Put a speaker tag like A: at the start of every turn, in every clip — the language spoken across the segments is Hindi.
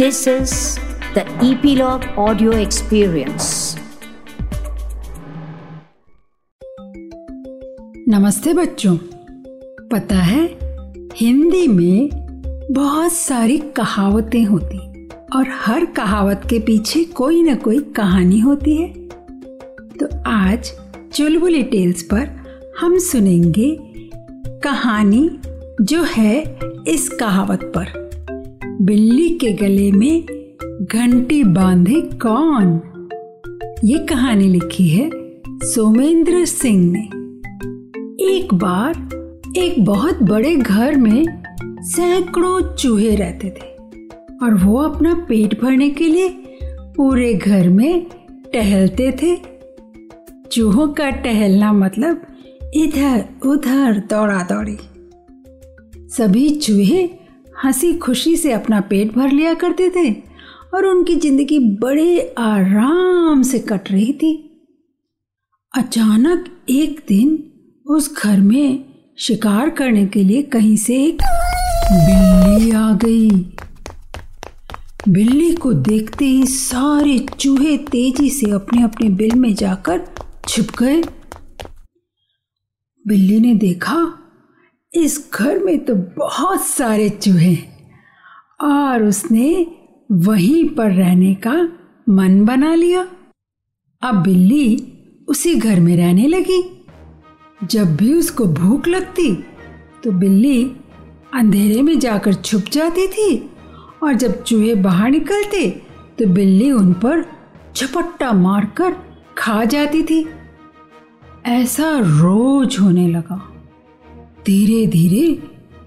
A: This is the Epilogue Audio Experience.
B: नमस्ते बच्चों। पता है, हिंदी में बहुत सारी कहावतें होती और हर कहावत के पीछे कोई ना कोई कहानी होती है। तो आज चुलबुली टेल्स पर हम सुनेंगे कहानी जो है इस कहावत पर। बिल्ली के गले में घंटी बांधे कौन? ये कहानी लिखी है सोमेंद्र सिंह ने। एक बार एक बहुत बड़े घर में सैकड़ों चूहे रहते थे और वो अपना पेट भरने के लिए पूरे घर में टहलते थे। चूहों का टहलना मतलब इधर उधर दौड़ा दौड़ी सभी चूहे हँसी खुशी से अपना पेट भर लिया करते थे और उनकी ज़िंदगी बड़े आराम से कट रही थी। अचानक एक दिन उस घर में शिकार करने के लिए कहीं से एक बिल्ली आ गई। बिल्ली को देखते ही सारे चूहे तेज़ी से अपने अपने बिल में जाकर छिप गए। बिल्ली ने देखा इस घर में तो बहुत सारे चूहे और उसने वहीं पर रहने का मन बना लिया। अब बिल्ली उसी घर में रहने लगी। जब भी उसको भूख लगती तो बिल्ली अंधेरे में जाकर छुप जाती थी। और जब चूहे बाहर निकलते तो बिल्ली उन पर झपट्टा मारकर खा जाती थी। ऐसा रोज होने लगा। धीरे धीरे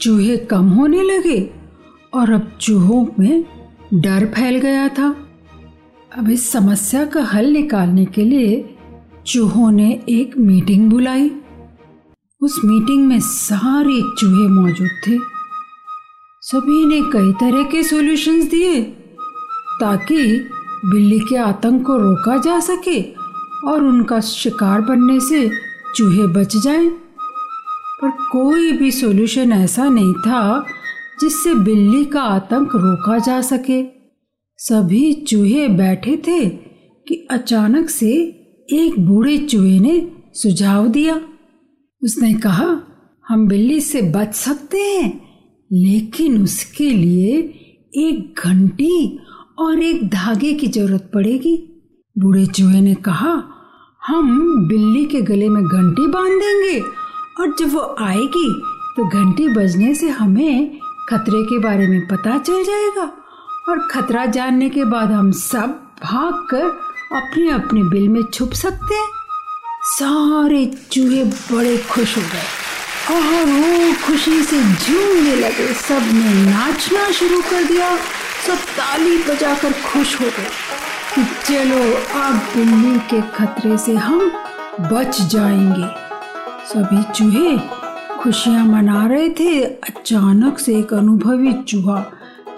B: चूहे कम होने लगे और अब चूहों में डर फैल गया था। अब इस समस्या का हल निकालने के लिए चूहों ने एक मीटिंग बुलाई। उस मीटिंग में सारे चूहे मौजूद थे। सभी ने कई तरह के सॉल्यूशंस दिए ताकि बिल्ली के आतंक को रोका जा सके और उनका शिकार बनने से चूहे बच जाएँ। पर कोई भी सॉल्यूशन ऐसा नहीं था जिससे बिल्ली का आतंक रोका जा सके। सभी चूहे बैठे थे कि अचानक से एक बूढ़े चूहे ने सुझाव दिया। उसने कहा, हम बिल्ली से बच सकते हैं, लेकिन उसके लिए एक घंटी और एक धागे की ज़रूरत पड़ेगी। बूढ़े चूहे ने कहा, हम बिल्ली के गले में घंटी बाँध देंगे और जब वो आएगी तो घंटी बजने से हमें खतरे के बारे में पता चल जाएगा। और खतरा जानने के बाद हम सब भागकर अपने अपने बिल में छुप सकते हैं। सारे चूहे बड़े खुश हो गए और वो खुशी से झूमने लगे। सबने नाचना शुरू कर दिया। सब ताली बजाकर खुश हो गए कि चलो, अब बिल्ली के खतरे से हम बच जाएँगे। सभी चूहे खुशियाँ मना रहे थे। अचानक से एक अनुभवी चूहा,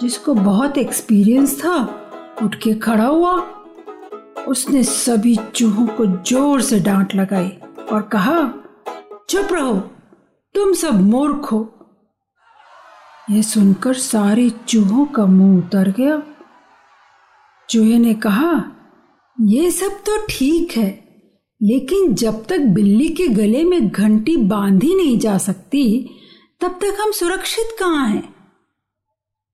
B: जिसको बहुत एक्सपीरियंस था, उठ के खड़ा हुआ। उसने सभी चूहों को ज़ोर से डांट लगाई और कहा, चुप रहो, तुम सब मूर्ख हो। यह सुनकर सारे चूहों का मुँह उतर गया। चूहे ने कहा यह सब तो ठीक है लेकिन जब तक बिल्ली के गले में घंटी बांधी नहीं जा सकती, तब तक हम सुरक्षित कहाँ हैं?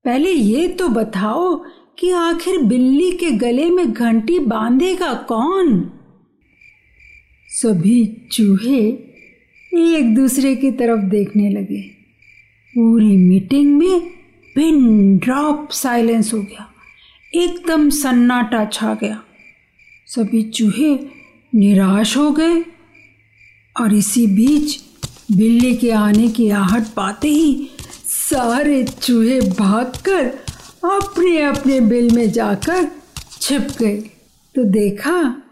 B: पहले ये तो बताओ कि आखिर बिल्ली के गले में घंटी बांधेगा कौन? सभी चूहे एक दूसरे की तरफ़ देखने लगे। पूरी मीटिंग में पिन ड्रॉप साइलेंस हो गया। एकदम सन्नाटा छा गया। सभी चूहे निराश हो गए और इसी बीच बिल्ली के आने की आहट पाते ही सारे चूहे भागकर अपने अपने बिल में जाकर छिप गए। तो देखा,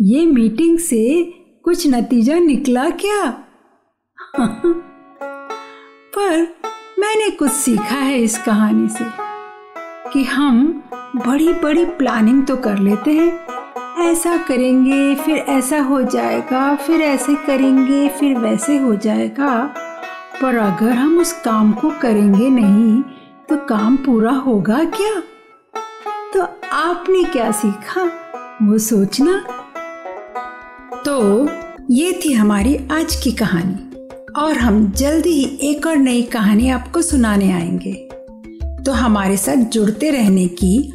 B: ये मीटिंग से कुछ नतीजा निकला क्या? पर मैंने कुछ सीखा है इस कहानी से कि हम बड़ी बड़ी प्लानिंग तो कर लेते हैं ऐसा करेंगे, फिर ऐसा हो जाएगा, फिर ऐसे करेंगे, फिर वैसे हो जाएगा। पर अगर हम उस काम को करेंगे नहीं तो काम पूरा होगा क्या? तो आपने क्या सीखा? वो सोचना। तो ये थी हमारी आज की कहानी। और हम जल्दी ही एक और नई कहानी आपको सुनाने आएँगे। तो हमारे साथ जुड़ते रहने की